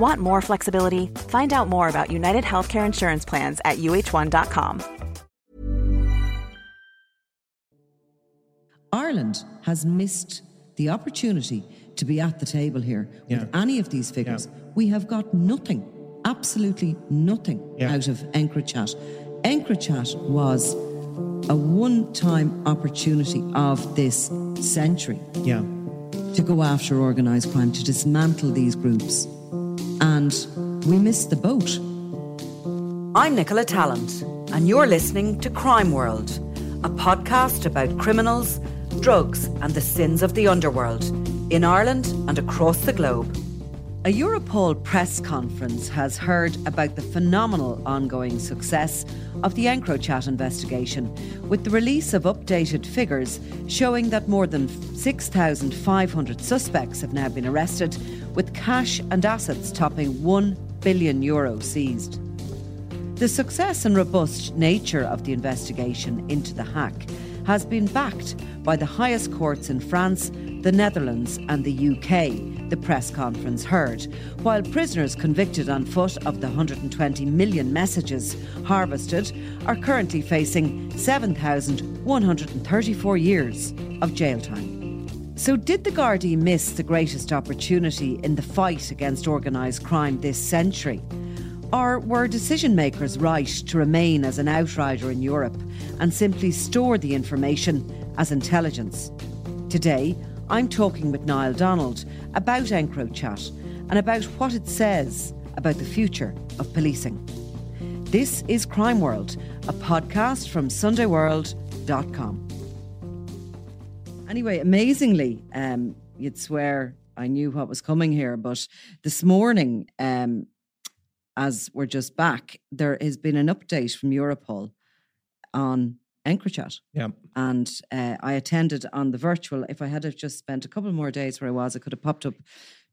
Want more flexibility? Find out more about United Healthcare Insurance Plans at uh1.com. Ireland has missed the opportunity to be at the table here Yeah. with any of these figures. Yeah. We have got nothing, absolutely nothing Yeah. out of EncroChat. EncroChat was a one time opportunity of this century Yeah. to go after organised crime, to dismantle these groups. And we missed the boat. I'm Nicola Tallant, and you're listening to Crime World, a podcast about criminals, drugs, and the sins of the underworld in Ireland and across the globe. A Europol press conference has heard about the phenomenal ongoing success of the EncroChat investigation, with the release of updated figures showing that more than 6,500 suspects have now been arrested, with cash and assets topping 1 billion euro seized. The success and robust nature of the investigation into the hack has been backed by the highest courts in France, the Netherlands, and the UK, the press conference heard, while prisoners convicted on foot of the 120 million messages harvested are currently facing 7,134 years of jail time. So, did the Gardaí miss the greatest opportunity in the fight against organised crime this century? Or were decision makers right to remain as an outrider in Europe and simply store the information as intelligence? Today, I'm talking with Niall Donald about EncroChat and about what it says about the future of policing. This is Crime World, a podcast from SundayWorld.com. Anyway, amazingly, um, you'd swear I knew what was coming here, but this morning, um, as we're just back, there has been an update from Europol on EncroChat. Yeah. And uh, I attended on the virtual. If I had have just spent a couple more days where I was, I could have popped up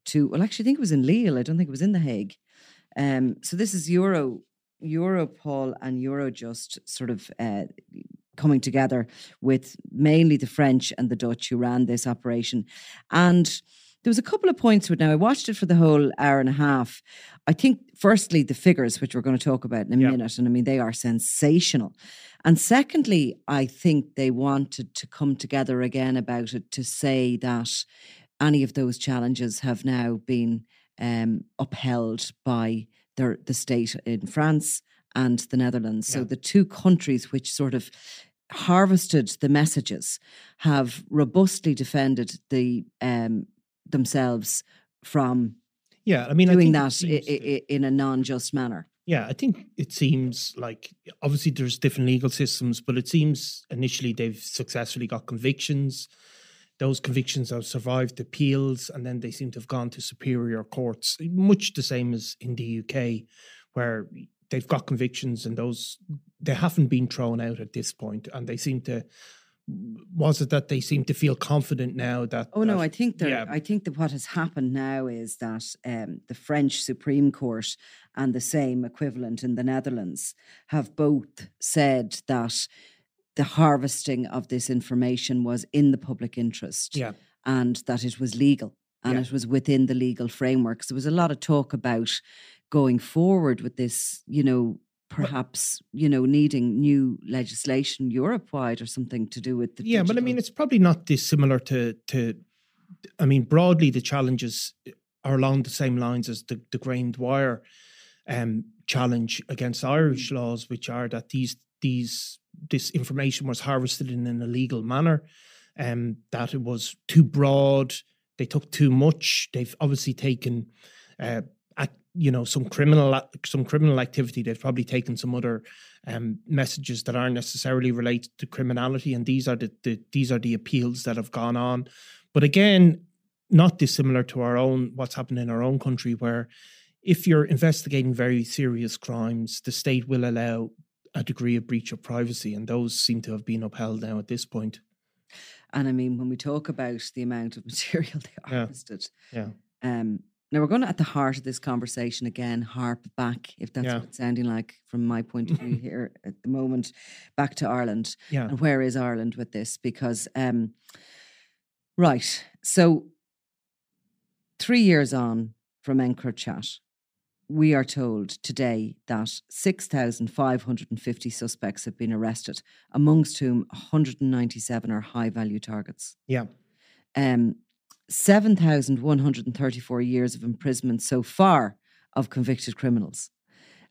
to, well, actually, I think it was in Lille. I don't think it was in The Hague. Um, so this is Euro, Europol and Eurojust sort of uh, coming together with mainly the French and the Dutch who ran this operation. And there was a couple of points it. Now, I watched it for the whole hour and a half. I think, firstly, the figures, which we're going to talk about in a Yeah. minute, and I mean, they are sensational. And secondly, I think they wanted to come together again about it to say that any of those challenges have now been um, upheld by their, the state in France and the Netherlands. So the two countries which sort of harvested the messages have robustly defended the um, themselves from Yeah. I mean, doing it that i- i- in a non-just manner. Yeah, I think it seems like obviously there's different legal systems, but it seems initially they've successfully got convictions. Those convictions have survived appeals, and then they seem to have gone to superior courts, much the same as in the UK, where they've got convictions and those they haven't been thrown out at this point, and they seem to. Was it that they seem to feel confident now that? Oh no, that- I think that yeah. I think that what has happened now is that um, the French Supreme Court and the same equivalent in the Netherlands have both said that the harvesting of this information was in the public interest Yeah. and that it was legal. and Yeah. it was within the legal frameworks. There was a lot of talk about going forward with this, you know, perhaps, you know, needing new legislation Europe wide or something to do with the yeah, but I mean, it's probably not dissimilar to to. I mean, broadly, the challenges are along the same lines as the the Graham Dwyer um, challenge against Irish laws, which are that these these this information was harvested in an illegal manner, um, that it was too broad, they took too much. They've obviously taken, uh, you know, some criminal some criminal activity. They've probably taken some other um, messages that aren't necessarily related to criminality, and these are the, the these are the appeals that have gone on. But again, not dissimilar to our own what's happened in our own country, where if you're investigating very serious crimes, the state will allow a degree of breach of privacy, and those seem to have been upheld now at this point. And I mean, when we talk about the amount of material they Yeah. harvested, Yeah. um, now we're going to, at the heart of this conversation again, harp back, if that's Yeah. what it's sounding like from my point of view here at the moment, back to Ireland. Yeah. And where is Ireland with this? Because, um, right, so three years on from EncroChat, we are told today that 6,550 suspects have been arrested, amongst whom 197 are high value targets. Yeah. Um, 7,134 years of imprisonment so far of convicted criminals.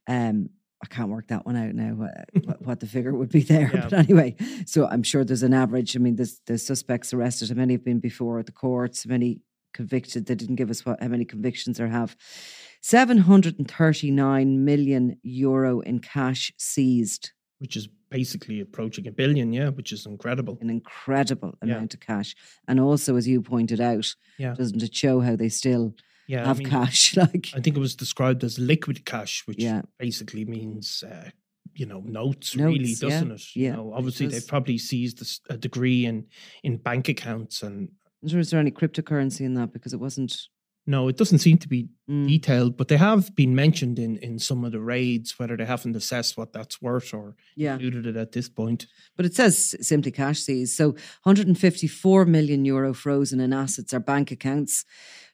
Um, I can't work that one out now, what, what, the figure would be there. Yeah. But anyway, so I'm sure there's an average. I mean, there's, there's suspects arrested. How many have been before the courts? How many convicted? They didn't give us what, how many convictions there have. 739 million euro in cash seized. Which is basically approaching a billion, yeah, which is incredible. An incredible Yeah. amount of cash. And also, as you pointed out, Yeah. doesn't it show how they still Yeah. I have mean, cash? Like, I think it was described as liquid cash, which Yeah. basically means, uh, you know, notes, really, Notes, yeah, doesn't it? You yeah, know, obviously, they've probably seized a degree in in bank accounts, and is there any cryptocurrency in that because it wasn't. No, it doesn't seem to be Mm. detailed, but they have been mentioned in in some of the raids. Whether they haven't assessed what that's worth or Yeah, included it at this point. but it says simply cash seized. So 154 million euro frozen in assets or bank accounts,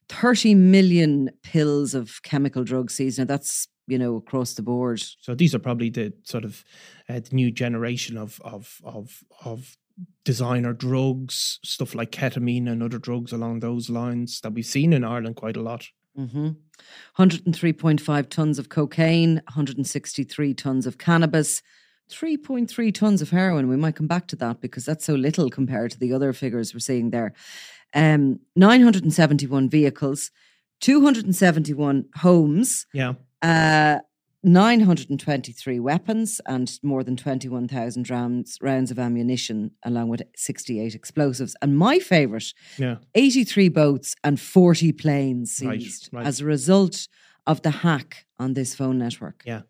30 million pills of chemical drugs seized. Now that's you know across the board. So these are probably the sort of uh, the new generation of of of of designer drugs, stuff like ketamine and other drugs along those lines that we've seen in Ireland quite a lot. Mm-hmm. 103.5 tons of cocaine, 163 tons of cannabis, 3.3 tons of heroin. We might come back to that because that's so little compared to the other figures we're seeing there. Um, 971 vehicles, 271 homes, Yeah, uh, 923 weapons, and more than 21,000 rounds, rounds of ammunition, along with 68 explosives. And my favourite, yeah, 83 boats and 40 planes Right, seized right. as a result of the hack on this phone network. Yeah.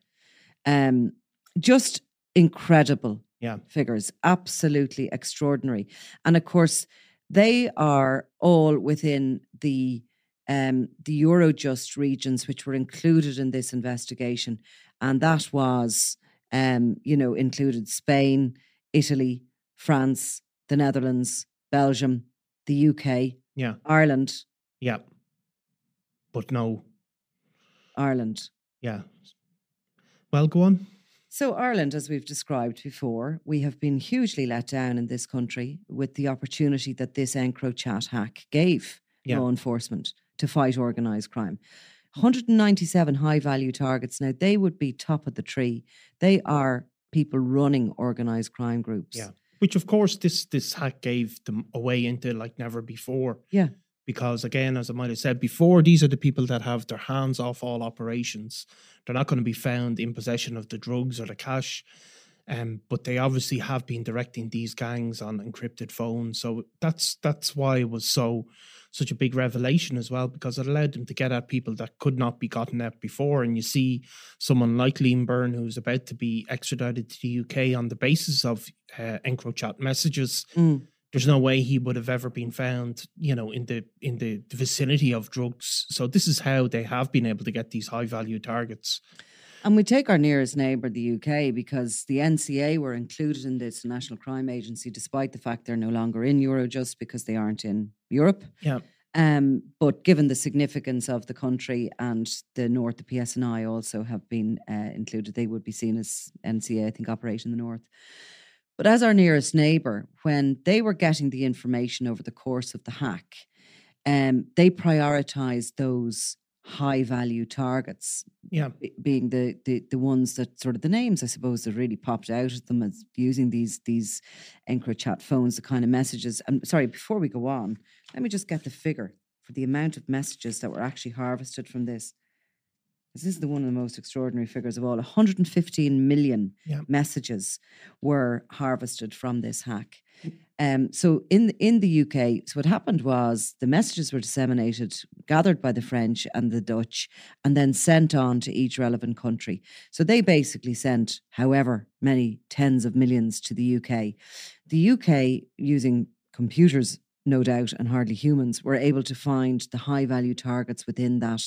Um, just incredible yeah, figures, absolutely extraordinary. And of course, they are all within the um, the Eurojust regions, which were included in this investigation, and that was, um, you know, included Spain, Italy, France, the Netherlands, Belgium, the UK, yeah, Ireland, yeah. But no, Ireland. yeah. Well, go on. So, Ireland, as we've described before, we have been hugely let down in this country with the opportunity that this EncroChat hack gave Yeah. law enforcement to fight organised crime. 197 high value targets. Now, they would be top of the tree. They are people running organised crime groups. Yeah. Which, of course, this this hack gave them a way into like never before. Yeah. Because again, as I might have said before, these are the people that have their hands off all operations. They're not going to be found in possession of the drugs or the cash. Um, but they obviously have been directing these gangs on encrypted phones. So that's that's why it was so such a big revelation as well, because it allowed them to get at people that could not be gotten at before. And you see someone like Liam Byrne, who's about to be extradited to the UK on the basis of uh, EncroChat messages. Mm. There's no way he would have ever been found, you know, in the in the vicinity of drugs. So this is how they have been able to get these high value targets. And we take our nearest neighbour, the UK, because the NCA were included in this National Crime Agency, despite the fact they're no longer in Eurojust because they aren't in Europe. Yeah. Um, but given the significance of the country and the North, the PSNI also have been uh, included. They would be seen as NCA, I think, operate in the North. But as our nearest neighbour, when they were getting the information over the course of the hack, um, they prioritised those high value targets. Yeah. be- Being the, the the ones that sort of the names, I suppose, that really popped out at them as using these these EncroChat phones, the kind of messages. I'm sorry, before we go on, let me just get the figure for the amount of messages that were actually harvested from this This is the one of the most extraordinary figures of all. 115 million Yeah. messages were harvested from this hack. Um, so in the- in the UK, so what happened was the messages were disseminated, gathered by the French and the Dutch, and then sent on to each relevant country. So they basically sent however many tens of millions to the UK. The UK, using computers, no doubt, and hardly humans, were able to find the high value targets within that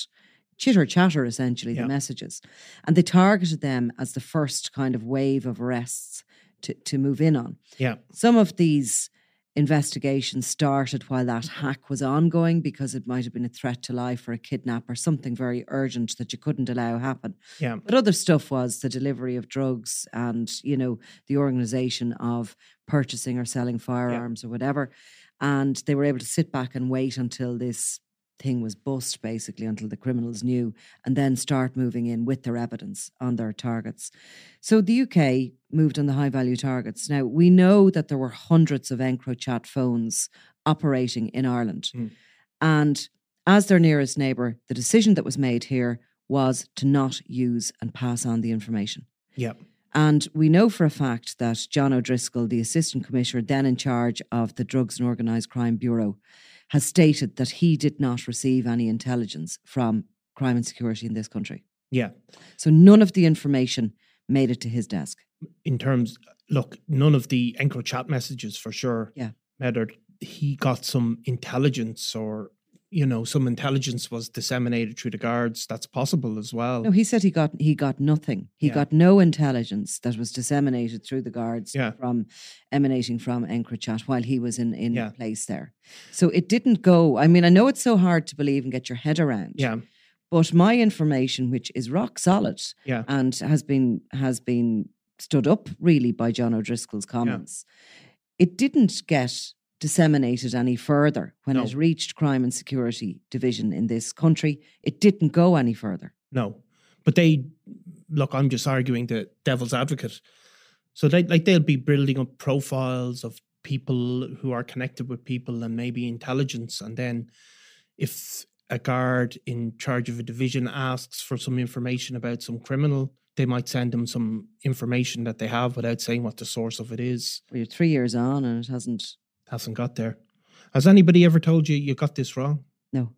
chitter chatter, essentially, Yeah. the messages. And they targeted them as the first kind of wave of arrests to, to move in on. Yeah. Some of these investigations started while that hack was ongoing because it might have been a threat to life or a kidnap or something very urgent that you couldn't allow happen. Yeah. But other stuff was the delivery of drugs and, you know, the organization of purchasing or selling firearms or whatever. And they were able to sit back and wait until this thing was bust, basically, until the criminals knew, and then start moving in with their evidence on their targets. So the UK moved on the high value targets. Now, we know that there were hundreds of EncroChat phones operating in Ireland. Mm. And as their nearest neighbour, the decision that was made here was to not use and pass on the information. Yeah. And we know for a fact that John O'Driscoll, the Assistant Commissioner then in charge of the Drugs and Organised Crime Bureau, has stated that he did not receive any intelligence from crime and security in this country. Yeah. So none of the information made it to his desk. In terms, look, none of the EncroChat messages for sure Yeah. mattered. He got some intelligence or, you know, some intelligence was disseminated through the guards. That's possible as well. No, he said he got he got nothing. He Yeah. got no intelligence that was disseminated through the guards Yeah. from emanating from EncroChat while he was in in Yeah. place there. So it didn't go. I mean, I know it's so hard to believe and get your head around. yeah. But my information, which is rock solid Yeah. and has been has been stood up really by John O'Driscoll's comments, it didn't get disseminated any further when it reached crime and security division in this country. It didn't go any further. No, but they look. I'm just arguing the devil's advocate. So they like they'll be building up profiles of people who are connected with people and maybe intelligence, and then if a guard in charge of a division asks for some information about some criminal, they might send them some information that they have without saying what the source of it is. Well, you're three years on and it hasn't. Hasn't got there. Has anybody ever told you you got this wrong? No,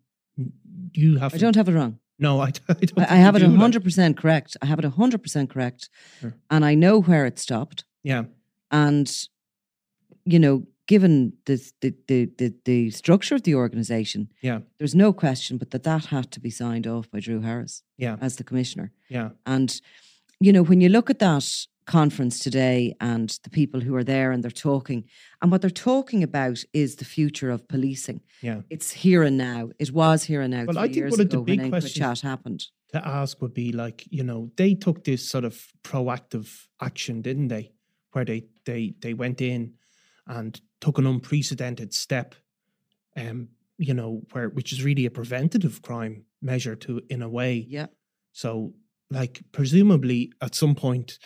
You have. I don't have it wrong. No, I, I don't. I, I have it hundred percent correct. I have it hundred percent correct, Sure. and I know where it stopped. Yeah, And you know, given the the the the, the structure of the organisation, yeah, there's no question but that that had to be signed off by Drew Harris yeah, as the commissioner. yeah, And you know, when you look at that conference today and the people who are there and they're talking, and what they're talking about is the future of policing. yeah. It's here and now. It was here and now. Well, I think one of the big questions- chat happened. to ask would be like, you know, they took this sort of proactive action, didn't they? Where they they they went in and took an unprecedented step, um, you know, where which is really a preventative crime measure to in a way. Yeah. So, like, presumably at some point,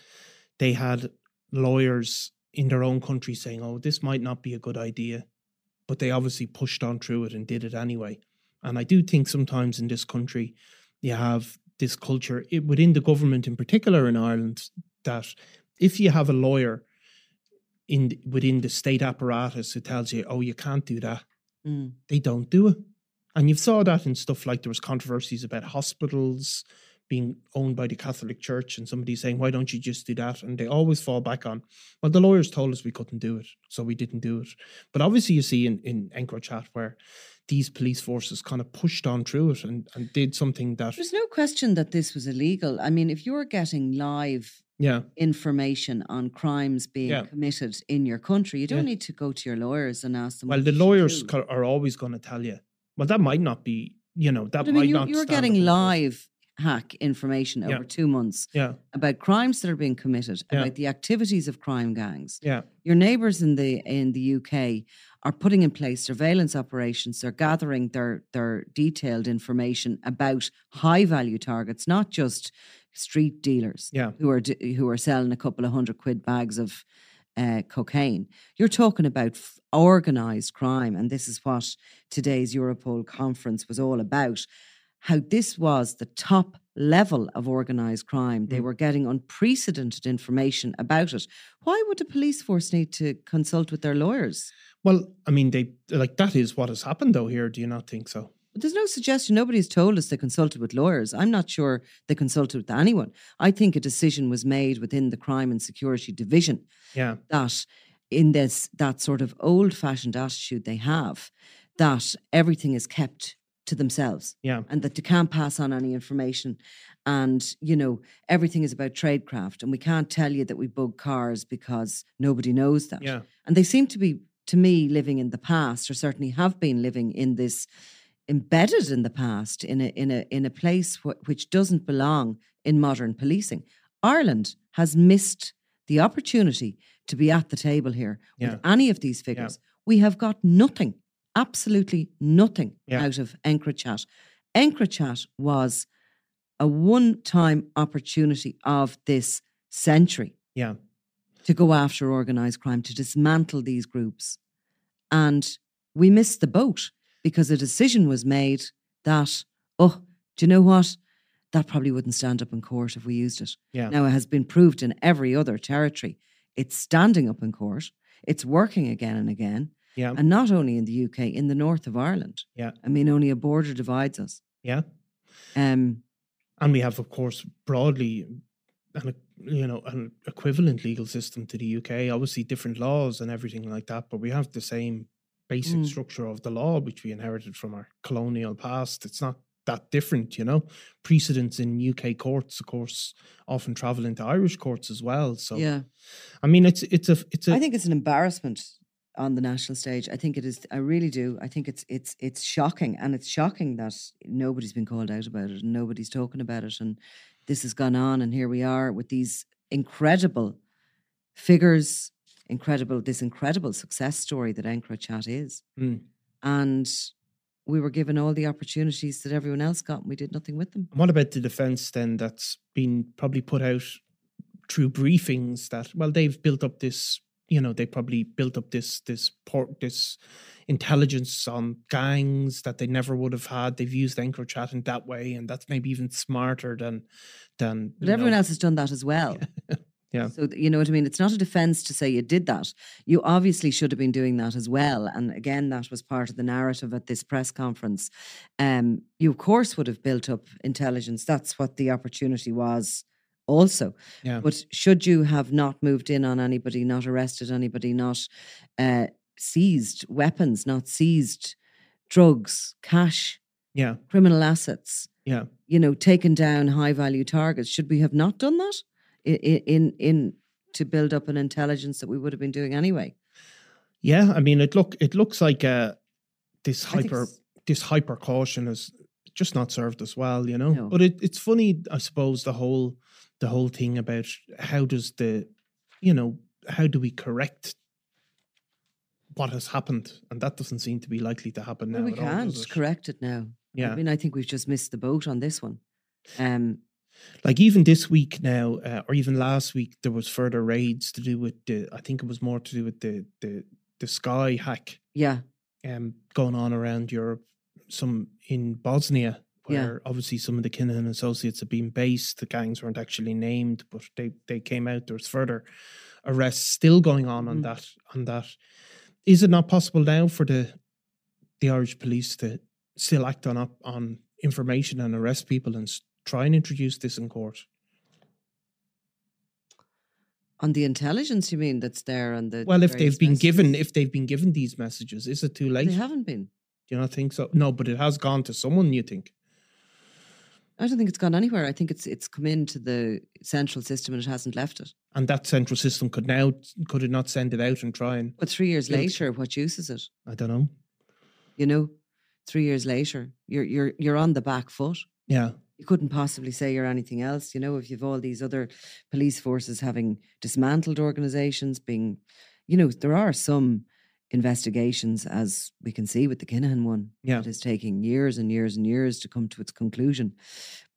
they had lawyers in their own country saying, "Oh, this might not be a good idea," but they obviously pushed on through it and did it anyway. And I do think sometimes in this country, you have this culture i- within the government, in particular in Ireland, that if you have a lawyer in within the state apparatus who tells you, "Oh, you can't do that," Mm. they don't do it. And you've saw that in stuff like there was controversies about hospitals being owned by the Catholic Church and somebody saying, why don't you just do that? And they always fall back on, well, the lawyers told us we couldn't do it, so we didn't do it. But obviously you see in, in EncroChat where these police forces kind of pushed on through it and, and did something that, There's no question that this was illegal. I mean, if you're getting live yeah, information on crimes being Yeah. committed in your country, you don't Yeah. need to go to your lawyers and ask them. well, the lawyers do. are always going to tell you Well, that might not be. You know, that But I might mean, you're, not. you're getting live hack information Yeah. over two months Yeah, about crimes that are being committed, Yeah. about the activities of crime gangs. yeah, Your neighbours in the in the UK are putting in place surveillance operations. They're gathering their their detailed information about high value targets, not just street dealers yeah, who are who are selling a couple of hundred quid bags of uh, cocaine. You're talking about f- organized crime, and this is what today's Europol conference was all about. How this was the top level of organized crime. They Mm. were getting unprecedented information about it. Why would the police force need to consult with their lawyers? Well, I mean, they like that is what has happened though. Here, do you not think so? But there's no suggestion. Nobody's told us they consulted with lawyers. I'm not sure they consulted with anyone. I think a decision was made within the crime and security division Yeah, that in this that sort of old fashioned attitude they have that everything is kept to themselves yeah, and that they can't pass on any information. And you know everything is about tradecraft and we can't tell you that we bug cars because nobody knows that. Yeah, and they seem to be to me living in the past or certainly have been living in this embedded in the past in a in a in a place wh- which doesn't belong in modern policing. Ireland has missed the opportunity to be at the table here Yeah. with any of these figures. We have got nothing absolutely nothing Yeah. out of encrochat encrochat was a one time opportunity of this century yeah, to go after organized crime, to dismantle these groups. And we missed the boat because a decision was made that, oh, do you know what? That probably wouldn't stand up in court if we used it. yeah, Now, it has been proved in every other territory. It's standing up in court, it's working again and again. Yeah, And not only in the UK, in the north of Ireland. yeah, I mean, only a border divides us. yeah. Um, And we have, of course, broadly an you know an equivalent legal system to the UK. Obviously, different laws and everything like that, but we have the same basic Mm. structure of the law which we inherited from our colonial past. It's not that different, you know. Precedents in UK courts, of course, often travel into Irish courts as well. So, yeah. I mean, it's it's a it's a I think it's an embarrassment on the national stage. I think it is. I really do. I think it's it's it's shocking, and it's shocking that nobody's been called out about it and nobody's talking about it. And this has gone on, and here we are with these incredible figures, incredible this incredible success story that EncroChat is, Mm. and we were given all the opportunities that everyone else got, and we did nothing with them. And what about the defence then that's been probably put out through briefings that well they've built up this you know they probably built up this this port this intelligence on gangs that they never would have had they've used EncroChat in that way and that's maybe even smarter than than But everyone know, else has done that as well. Yeah. So you know what I mean. It's not a defence to say you did that. You obviously should have been doing that as well. And again, that was part of the narrative at this press conference. Um, you of course would have built up intelligence. That's what the opportunity was. Also, yeah but should you have not moved in on anybody, not arrested anybody, not uh, seized weapons, not seized drugs, cash, yeah criminal assets, yeah you know, taken down high value targets. Should we have not done that in, in in to build up an intelligence that we would have been doing anyway? yeah I mean it look it looks like uh this hyper this hyper caution has just not served us well, you know. No. But it, it's funny, I suppose, the whole the whole thing about how does the, you know, how do we correct what has happened, and that doesn't seem to be likely to happen now. Well, we at can't it? correct it now. Yeah, I mean, I think we've just missed the boat on this one. Um, like even this week now, uh, or even last week, there was further raids to do with the. I think it was more to do with the the the Sky hack yeah, um, going on around Europe, some in Bosnia, Yeah. where obviously some of the Kinahan associates have been based. The gangs weren't actually named, but they, they came out. There was further arrests still going on on Mhm. that. On that, is it not possible now for the the Irish police to still act on up on information and arrest people and try and introduce this in court? on the intelligence you mean that's there on the Well, if they've been given, if they've been given these messages, is it too late? they haven't been. Do you not think so? No, but it has gone to someone. You think? I don't think it's gone anywhere. I think it's it's come into the central system and it hasn't left it. and that central system could now could it not send it out and try and But three years later, what use is it? I don't know. You know, three years later, you're you're you're on the back foot. Yeah. You couldn't possibly say you're anything else. You know, if you've all these other police forces having dismantled organizations, being, you know, there are some investigations, as we can see with the Kinahan one, Yeah. that is taking years and years and years to come to its conclusion.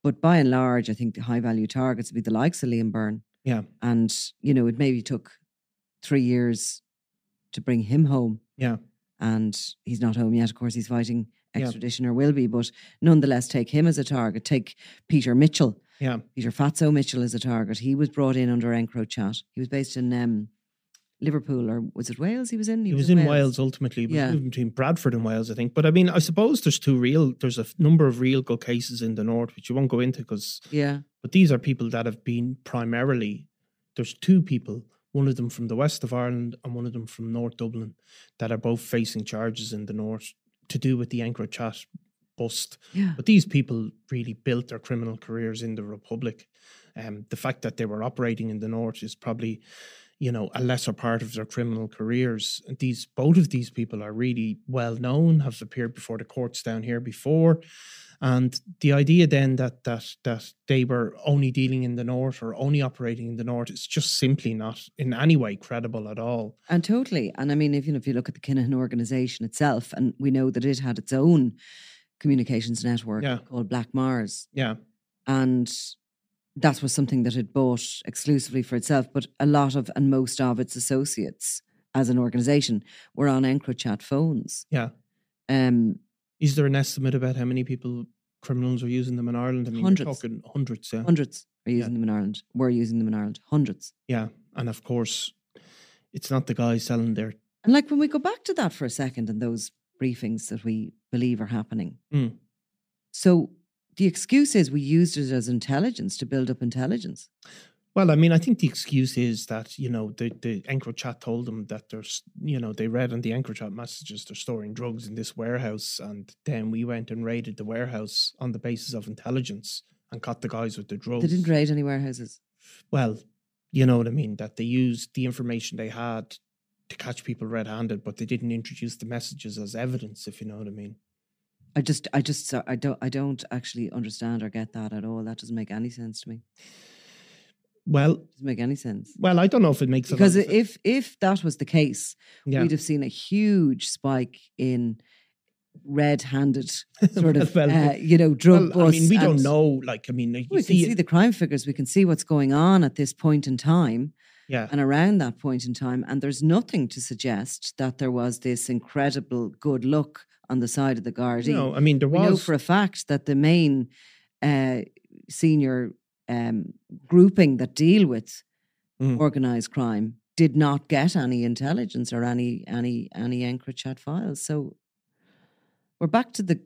But by and large, I think the high value targets would be the likes of Liam Byrne. Yeah. And, you know, it maybe took three years to bring him home. Yeah. And he's not home yet. Of course, he's fighting Yeah. extradition or will be, but nonetheless, take him as a target. Take Peter Mitchell. Yeah. Peter Fatso Mitchell as a target. He was brought in under EncroChat. He was based in um, Liverpool or was it Wales he was in? He was in Wales ultimately. He was Yeah. moving between Bradford and Wales, I think. But I mean, I suppose there's two real, there's a number of real good cases in the north, which you won't go into because, Yeah. but these are people that have been primarily, there's two people, one of them from the west of Ireland and one of them from North Dublin, that are both facing charges in the north to do with the EncroChat bust. Yeah. But these people really built their criminal careers in the Republic. Um, the fact that they were operating in the north is probably, you know, a lesser part of their criminal careers. These both of these people are really well known, have appeared before the courts down here before. And the idea then that that that they were only dealing in the north or only operating in the north is just simply not in any way credible at all. And totally. And I mean, if you know, if you look at the Kinahan organization itself, and we know that it had its own communications network Yeah. called Black Mars. Yeah. And that was something that it bought exclusively for itself. But a lot of and most of its associates as an organization were on EncroChat phones. Yeah. Um, Is there an estimate about how many people criminals are using them in Ireland? I mean, Hundreds. talking hundreds. Yeah. hundreds are Yeah. using them in Ireland. Were using them in Ireland. Hundreds. Yeah, and of course, it's not the guys selling their. And like when we go back to that for a second and those briefings that we believe are happening. Mm. So the excuse is we used it as intelligence to build up intelligence. Well, I mean, I think the excuse is that you know the the EncroChat told them that there's you know they read on the EncroChat messages they're storing drugs in this warehouse, and then we went and raided the warehouse on the basis of intelligence and caught the guys with the drugs. They didn't raid any warehouses. Well, you know what I mean. That they used the information they had to catch people red-handed, but they didn't introduce the messages as evidence. If you know what I mean. I just, I just, I don't, I don't actually understand or get that at all. That doesn't make any sense to me. Well, doesn't make any sense. well, I don't know if it makes a lot Because if if that was the case, yeah. we'd have seen a huge spike in red-handed sort of, Well, uh, you know, drug Well, I mean, we don't know. Like, I mean, you We see, can see it- the crime figures. We can see what's going on at this point in time. yeah, and around that point in time. And there's nothing to suggest that there was this incredible good luck on the side of the Gardaí. no, I mean, there we know was for a fact that the main uh, senior um, grouping that deal with Mm. organized crime did not get any intelligence or any any any EncroChat files. So we're back to the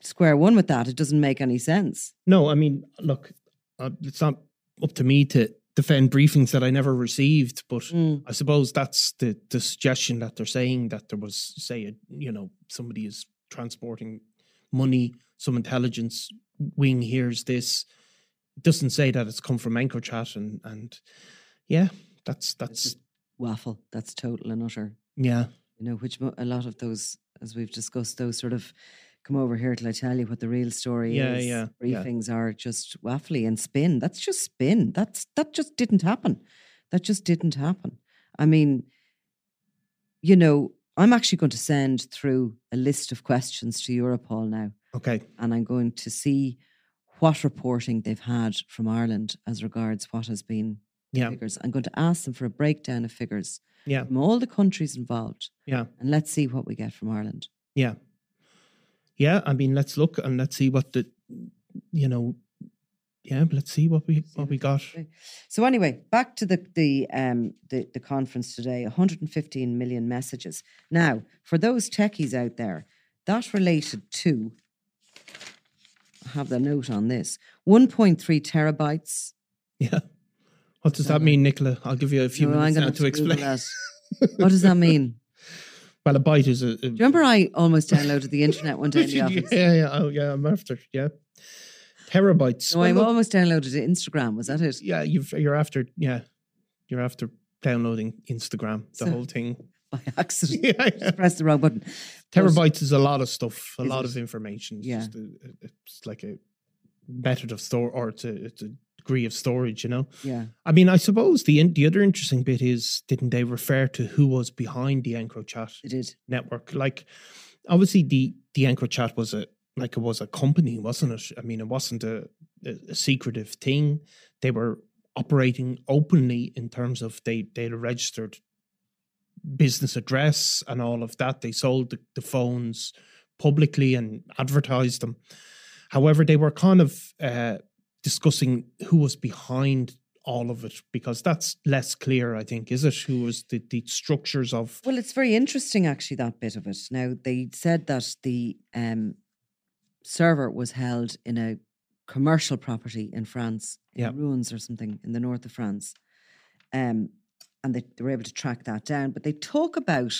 square one with that. It doesn't make any sense. no. I mean, look, uh, it's not up to me to defend briefings that I never received, but Mm. I suppose that's the the suggestion that they're saying that there was, say, a, you know, somebody is transporting money, some intelligence wing hears this. It doesn't say that it's come from EncroChat, and and yeah, that's that's Waffle. That's total and utter yeah, you know, which a lot of those, as we've discussed, those sort of come over here till I tell you what the real story Yeah, is. yeah, yeah. Briefings are just waffly and spin. That's just spin. That's that just didn't happen. That just didn't happen. I mean, you know, I'm actually going to send through a list of questions to Europol now, okay, and I'm going to see what reporting they've had from Ireland as regards what has been yeah, figures. I'm going to ask them for a breakdown of figures yeah, from all the countries involved yeah. and let's see what we get from Ireland. Yeah. Yeah, I mean, let's look and let's see what the, you know, yeah, let's see what we what we got. So anyway, back to the the um the, the conference today. 115 million messages. Now, for those techies out there, that related to I have the note on this 1.3 terabytes. Yeah. What does that mean, Nicola? I'll give you a few No, minutes now to explain. What does that mean? Well, a byte is a. a Do you remember I almost downloaded the internet one day in the office? yeah, yeah, oh yeah, I'm after, yeah. Terabytes. No, Well, I look, almost downloaded. Instagram was that it? yeah, you've you're after, yeah, you're after downloading Instagram, the So- whole thing. By accident. Yeah, yeah. The wrong button. Terabytes is a lot of stuff, a lot it? of information. It's, Yeah. a, it's like a method of store, or it's a, it's a degree of storage. You know. Yeah. I mean, I suppose the the other interesting bit is didn't they refer to who was behind the EncroChat It did. network? Like, obviously the the EncroChat was a like it was a company, wasn't it? I mean, it wasn't a, a, a secretive thing. They were operating openly in terms of they they had a registered business address and all of that. They sold the, the phones publicly and advertised them. However, they were kind of uh, discussing who was behind all of it because that's less clear, I think, is it? Who was the, the structures of. Well, it's very interesting, actually, that bit of it. Now, they said that the um, server was held in a commercial property in France, in Yeah. Rouen or something in the north of France. Um, and they, they were able to track that down. But they talk about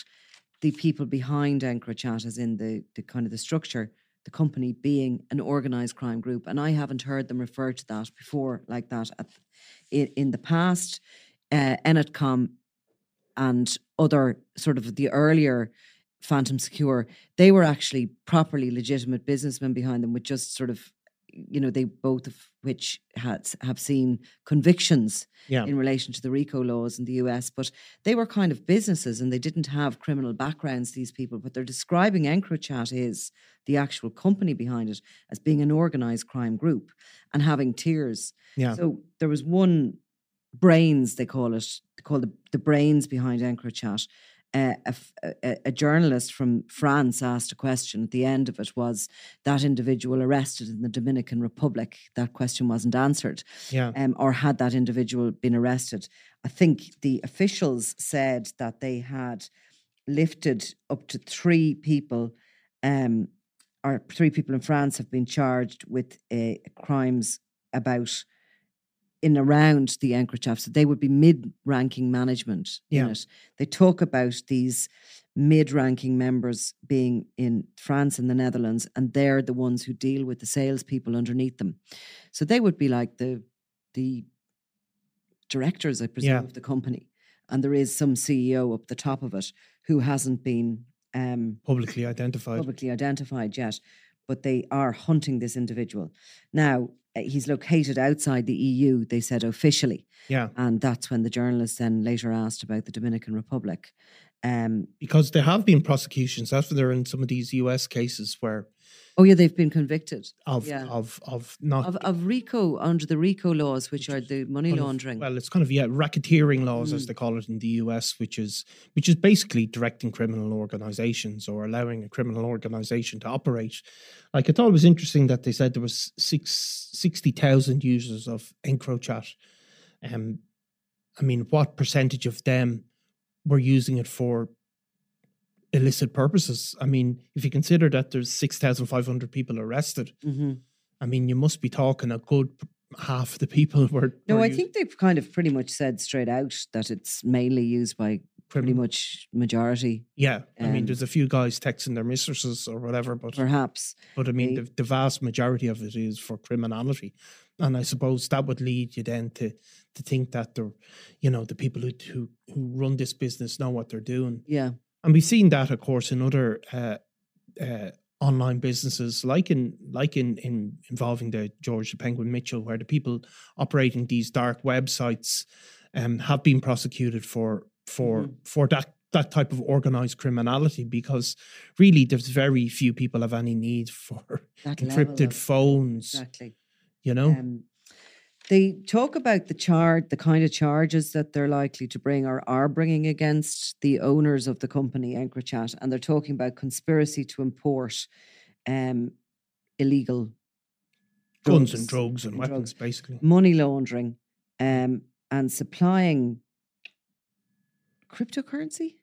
the people behind EncroChat, as in the, the kind of the structure, the company being an organized crime group. And I haven't heard them refer to that before like that at, in, in the past. Uh, Ennetcom and other sort of the earlier Phantom Secure, they were actually properly legitimate businessmen behind them with just sort of, you know, they both of which had have seen convictions Yeah. in relation to the RICO laws in the US, but they were kind of businesses and they didn't have criminal backgrounds, these people. But they're describing EncroChat is the actual company behind it as being an organized crime group and having tiers. Yeah. So there was one brains, they call it, they call the, the brains behind EncroChat. Uh, a- a journalist from France asked a question. At the end of it was that individual arrested in the Dominican Republic. That question wasn't answered yeah. um, or had that individual been arrested. I think the officials said that they had lifted up to three people, um, or three people in France have been charged with uh, crimes about in around the EncroChat. So they would be mid-ranking management in Yeah. it. They talk about these mid-ranking members being in France and the Netherlands, and they're the ones who deal with the salespeople underneath them. So they would be like the the directors, I presume, Yeah. of the company. And there is some CEO up the top of it who hasn't been um, Publicly identified. publicly identified yet, but they are hunting this individual. Now, uh, he's located outside the EU, they said officially. Yeah. And that's when the journalist then later asked about the Dominican Republic. Um, Because there have been prosecutions after there in some of these US cases where oh, yeah, they've been convicted of Yeah. of of not of, of RICO under the RICO laws, which are the money kind of- laundering. well, it's kind of yeah, racketeering laws as Mm. they call it in the US, which is which is basically directing criminal organizations or allowing a criminal organization to operate. Like I thought it was interesting that they said there was six sixty thousand users of EncroChat. Um, I mean, what percentage of them were using it for illicit purposes? I mean, if you consider that there's six thousand five hundred people arrested, hmm I mean, you must be talking a good half the people were. No, were I us- think they've kind of pretty much said straight out that it's mainly used by pretty much majority, Yeah, I mean, um, there's a few guys texting their mistresses or whatever, but perhaps. but I mean, the, the vast majority of it is for criminality, and I suppose that would lead you then to to think that the, you know, the people who who who run this business know what they're doing, Yeah. And we've seen that, of course, in other. Uh, uh, online businesses like in like in in involving the George the Penguin Mitchell where the people operating these dark websites um have been prosecuted for for Mhm. for that that type of organized criminality because really there's very few people have any need for That encrypted phones Exactly. you know Um, they talk about the chart, the kind of charges that they're likely to bring or are bringing against the owners of the company, EncroChat, and they're talking about conspiracy to import um, illegal guns and drugs and, weapons drugs, basically money laundering, um, and supplying cryptocurrency.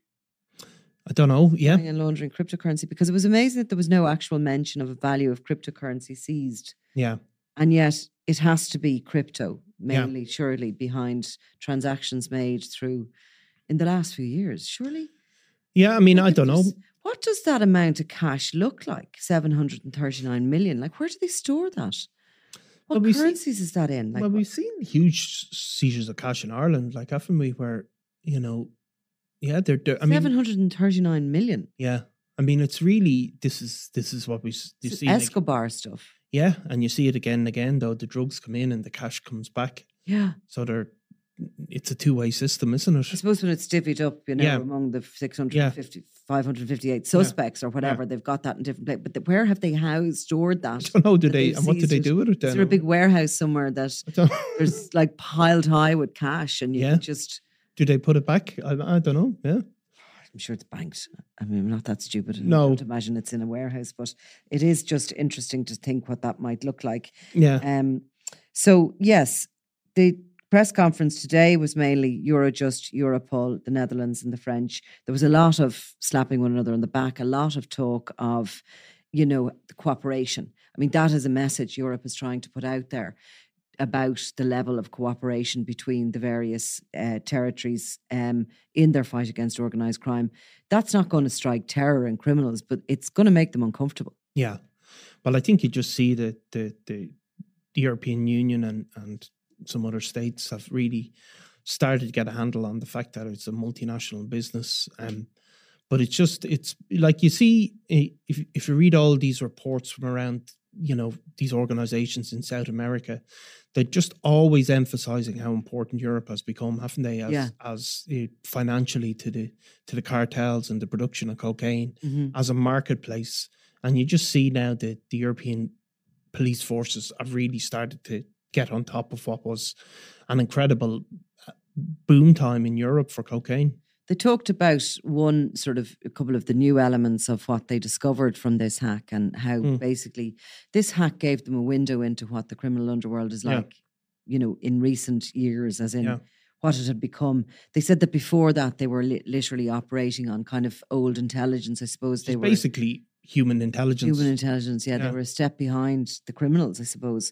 i don't know yeah and laundering cryptocurrency because it was amazing that there was no actual mention of a value of cryptocurrency seized. yeah And yet it has to be crypto, Yeah. mainly, surely, behind transactions made through in the last few years, surely. yeah i mean Like i don't know What does that amount of cash look like? 739 million. Like, where do they store that? What Well, currencies is that in? Like, well we've seen huge seizures of cash in ireland like haven't we where you know yeah they're, they're i mean 739 million. Yeah, I mean, it's really this is this is what we s- you It's see. like- Escobar stuff. Yeah, and you see it again and again. Though the drugs come in and the cash comes back, Yeah. so they're it's a two way system, isn't it? I suppose when it's divvied up, you know, Yeah. among the 650, 558 suspects or whatever, they've got that in different places. But the, where have they housed, stored that? I don't know. Do they? And what do they do with it Is then? there a big warehouse somewhere that there's like piled high with cash and you Yeah. just, do they put it back? I, I don't know. Yeah. I'm sure it's banked. I mean, I'm not that stupid. and I No. don't imagine it's in a warehouse, but it is just interesting to think what that might look like. Yeah. Um, so yes, the press conference today was mainly Eurojust, Europol, the Netherlands, and the French. There was a lot of slapping one another on the back, a lot of talk of, you know, the cooperation. I mean, that is a message Europe is trying to put out there about the level of cooperation between the various uh, territories um, in their fight against organised crime. That's not going to strike terror and criminals, but it's going to make them uncomfortable. Yeah. Well, I think you just see that the, the the European Union and and some other states have really started to get a handle on the fact that it's a multinational business. Um, but it's just it's like you see if if you read all these reports from around you know these organizations in South America, they're just always emphasizing how important Europe has become, haven't they? As Yeah. as uh, financially to the to the cartels and the production of cocaine Mhm. as a marketplace. And you just see now that the European police forces have really started to get on top of what was an incredible uh, boom time in Europe for cocaine. They talked about one sort of a couple of the new elements of what they discovered from this hack and how Mm. basically this hack gave them a window into what the criminal underworld is Yeah. like, you know, in recent years, as in Yeah. what it had become. They said that before that they were li- literally operating on kind of old intelligence. I suppose they were basically human intelligence. human intelligence. Yeah, Yeah. they were a step behind the criminals, I suppose.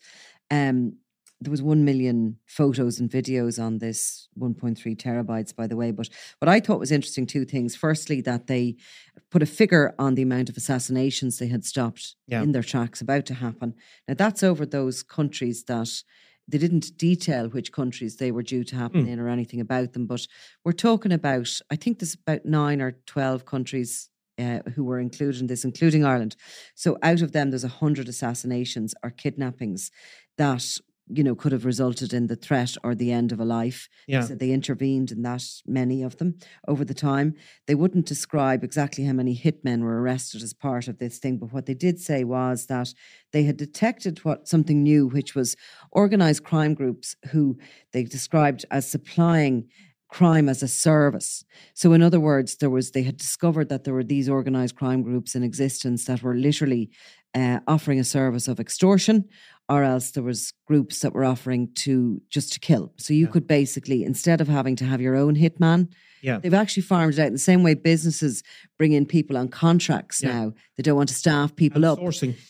Um, there was 1 million photos and videos on this 1.3 terabytes, by the way. But what I thought was interesting, two things. Firstly, that they put a figure on the amount of assassinations they had stopped Yeah. in their tracks about to happen. Now, that's over those countries that they didn't detail which countries they were due to happen Mm. in or anything about them. But we're talking about, I think there's about nine or 12 countries uh, who were included in this, including Ireland. So out of them, there's a hundred assassinations or kidnappings that you know could have resulted in the threat or the end of a life. Yeah. said they intervened in that many of them over the time. They wouldn't describe exactly how many hitmen were arrested as part of this thing, but what they did say was that they had detected what something new, which was organized crime groups who they described as supplying crime as a service. So in other words, there was they had discovered that there were these organized crime groups in existence that were literally uh, offering a service of extortion, or else there was groups that were offering to just to kill. So you Yeah. could basically instead of having to have your own hitman, Yeah. they've actually farmed it out in the same way businesses bring in people on contracts Yeah. now. They don't want to staff people up.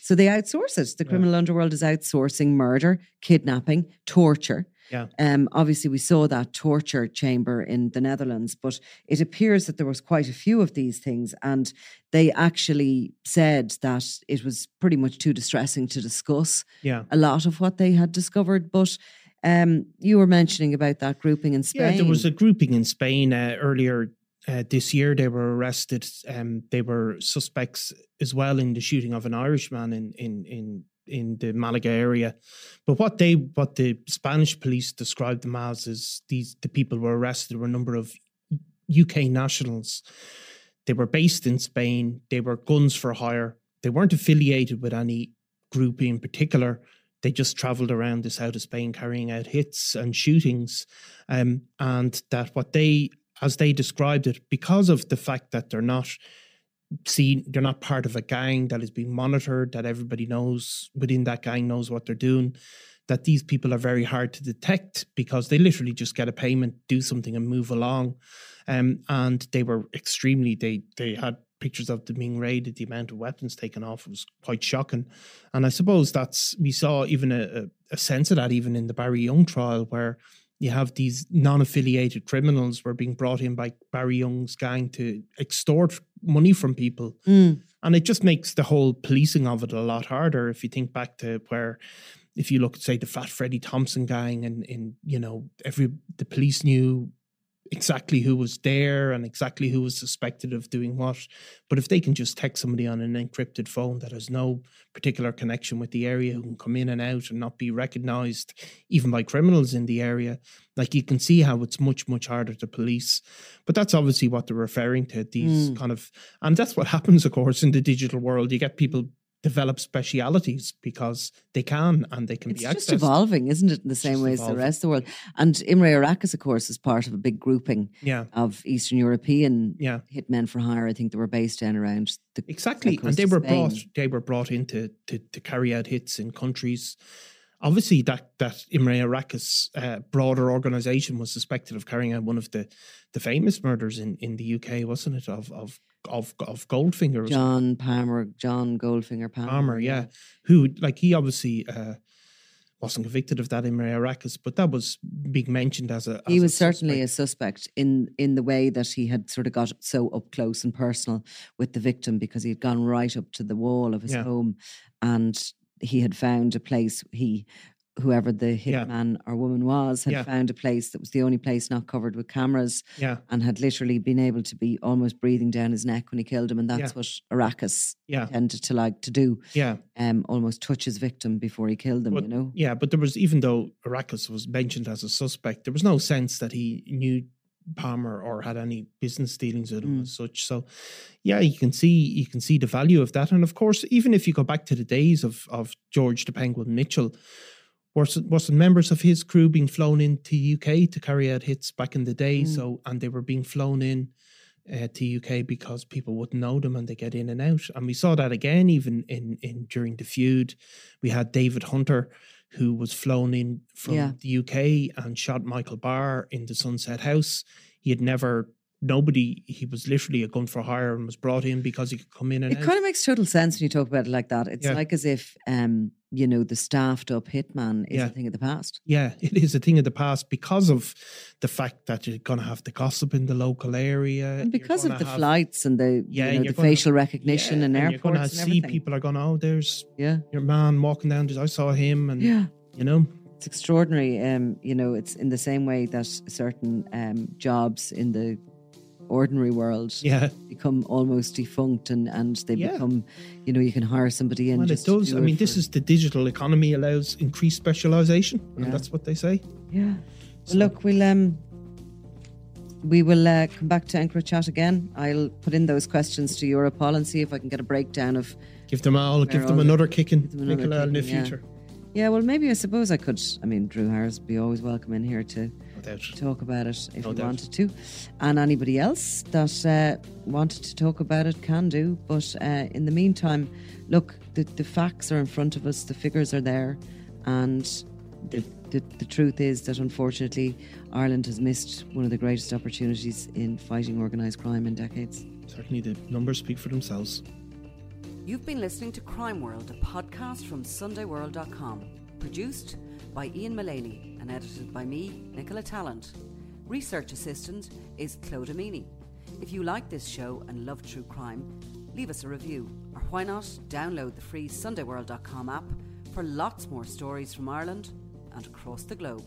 So they outsource it. The criminal underworld is outsourcing murder, kidnapping, torture. Yeah. Um, obviously, we saw that torture chamber in the Netherlands, but it appears that there was quite a few of these things, and they actually said that it was pretty much too distressing to discuss Yeah. a lot of what they had discovered. But um, you were mentioning about that grouping in Spain. Yeah, there was a grouping in Spain uh, earlier uh, this year. They were arrested. Um, they were suspects as well in the shooting of an Irishman in in in in the Malaga area. But what they what the Spanish police described them as is these the people were arrested were a number of UK nationals. They were based in Spain. They were guns for hire. They weren't affiliated with any group in particular. They just travelled around the south of Spain carrying out hits and shootings. Um, and that what they, as they described it, because of the fact that they're not seen, they're not part of a gang that is being monitored, that everybody knows within that gang knows what they're doing, that these people are very hard to detect because they literally just get a payment, do something, and move along. Um, and they were extremely, they they had pictures of them being raided, the amount of weapons taken off was quite shocking. And I suppose that's we saw even a, a, a sense of that even in the Barry Young trial, where you have these non-affiliated criminals were being brought in by Barry Young's gang to extort money from people. Mm, And it just makes the whole policing of it a lot harder if you think back to where if you look at say the Fat Freddie Thompson gang and in you know every the police knew exactly who was there and exactly who was suspected of doing what. But if they can just text somebody on an encrypted phone that has no particular connection with the area, who can come in and out and not be recognized even by criminals in the area, like you can see how it's much, much harder to police. But that's obviously what they're referring to these mm. kind of, and that's what happens, of course, in the digital world. You get people develop specialities because they can and they can it's be accessed. just evolving, isn't it, in the same way as the rest of the world? And Imre Arakas, of course, is part of a big grouping yeah. of Eastern European yeah. hitmen for hire. I think they were based down around the exactly, and they were Spain. brought they were brought in to, to, to carry out hits in countries obviously that that Imre Arakas uh, broader organization was suspected of carrying out one of the the famous murders in in the UK, wasn't it? Of of of of Goldfinger, John Palmer, John Goldfinger Palmer, Palmer, yeah, who like he obviously. Uh, wasn't convicted of that in Arakas, but that was being mentioned as a. As he was a certainly a suspect in in the way that he had sort of got so up close and personal with the victim because he had gone right up to the wall of his yeah. home, and he had found a place he whoever the hitman yeah. or woman was had yeah. found a place that was the only place not covered with cameras yeah. and had literally been able to be almost breathing down his neck when he killed him and that's what Arakas yeah. tended to like to do yeah um almost touch his victim before he killed them but, you know yeah but there was even though Arakas was mentioned as a suspect there was no sense that he knew Palmer or had any business dealings with him mm. as such. So, yeah, you can see you can see the value of that. And of course, even if you go back to the days of of George the Penguin Mitchell, was was members of his crew being flown into UK to carry out hits back in the day? Mm. So, and they were being flown in uh, to UK because people wouldn't know them and they get in and out. And we saw that again even in in during the feud. We had David Hunter who was flown in from yeah. the UK and shot Michael Barr in the Sunset House. He had never nobody he was literally a gun for hire and was brought in because he could come in and it out. kind of makes total sense when you talk about it like that it's yeah. like as if um you know the staffed up hitman is yeah. a thing of the past yeah it is a thing of the past because of the fact that you're going to have the gossip in the local area and because of the have, flights and the yeah you know, the facial to, recognition yeah, and, and airports you're going to see people are going oh there's yeah your man walking down I saw him and yeah you know it's extraordinary um you know it's in the same way that certain um jobs in the ordinary world yeah. become almost defunct and, and they yeah. become, you know, you can hire somebody in. Well, it does. Do I mean, this is the digital economy allows increased specialization, and that's what they say. Yeah. So. Well, look, we'll um, we will uh, come back to EncroChat again. I'll put in those questions to Europol and see if I can get a breakdown of. Give them all. Give them another kicking. Nicola in the future. Yeah. yeah, well, maybe I suppose I could. I mean, Drew Harris would be always welcome in here to doubt. talk about it if no you doubt. wanted to. And anybody else that uh, wanted to talk about it can do. But uh, in the meantime, look, the, the facts are in front of us, the figures are there, and the, the, the truth is that unfortunately, Ireland has missed one of the greatest opportunities in fighting organised crime in decades. Certainly, the numbers speak for themselves. You've been listening to Crime World, a podcast from SundayWorld.com, produced by Ian Mullaney and edited by me, Nicola Tallant. Research assistant is Claude Amini. If you like this show and love true crime, leave us a review, or why not download the free SundayWorld.com app for lots more stories from Ireland and across the globe.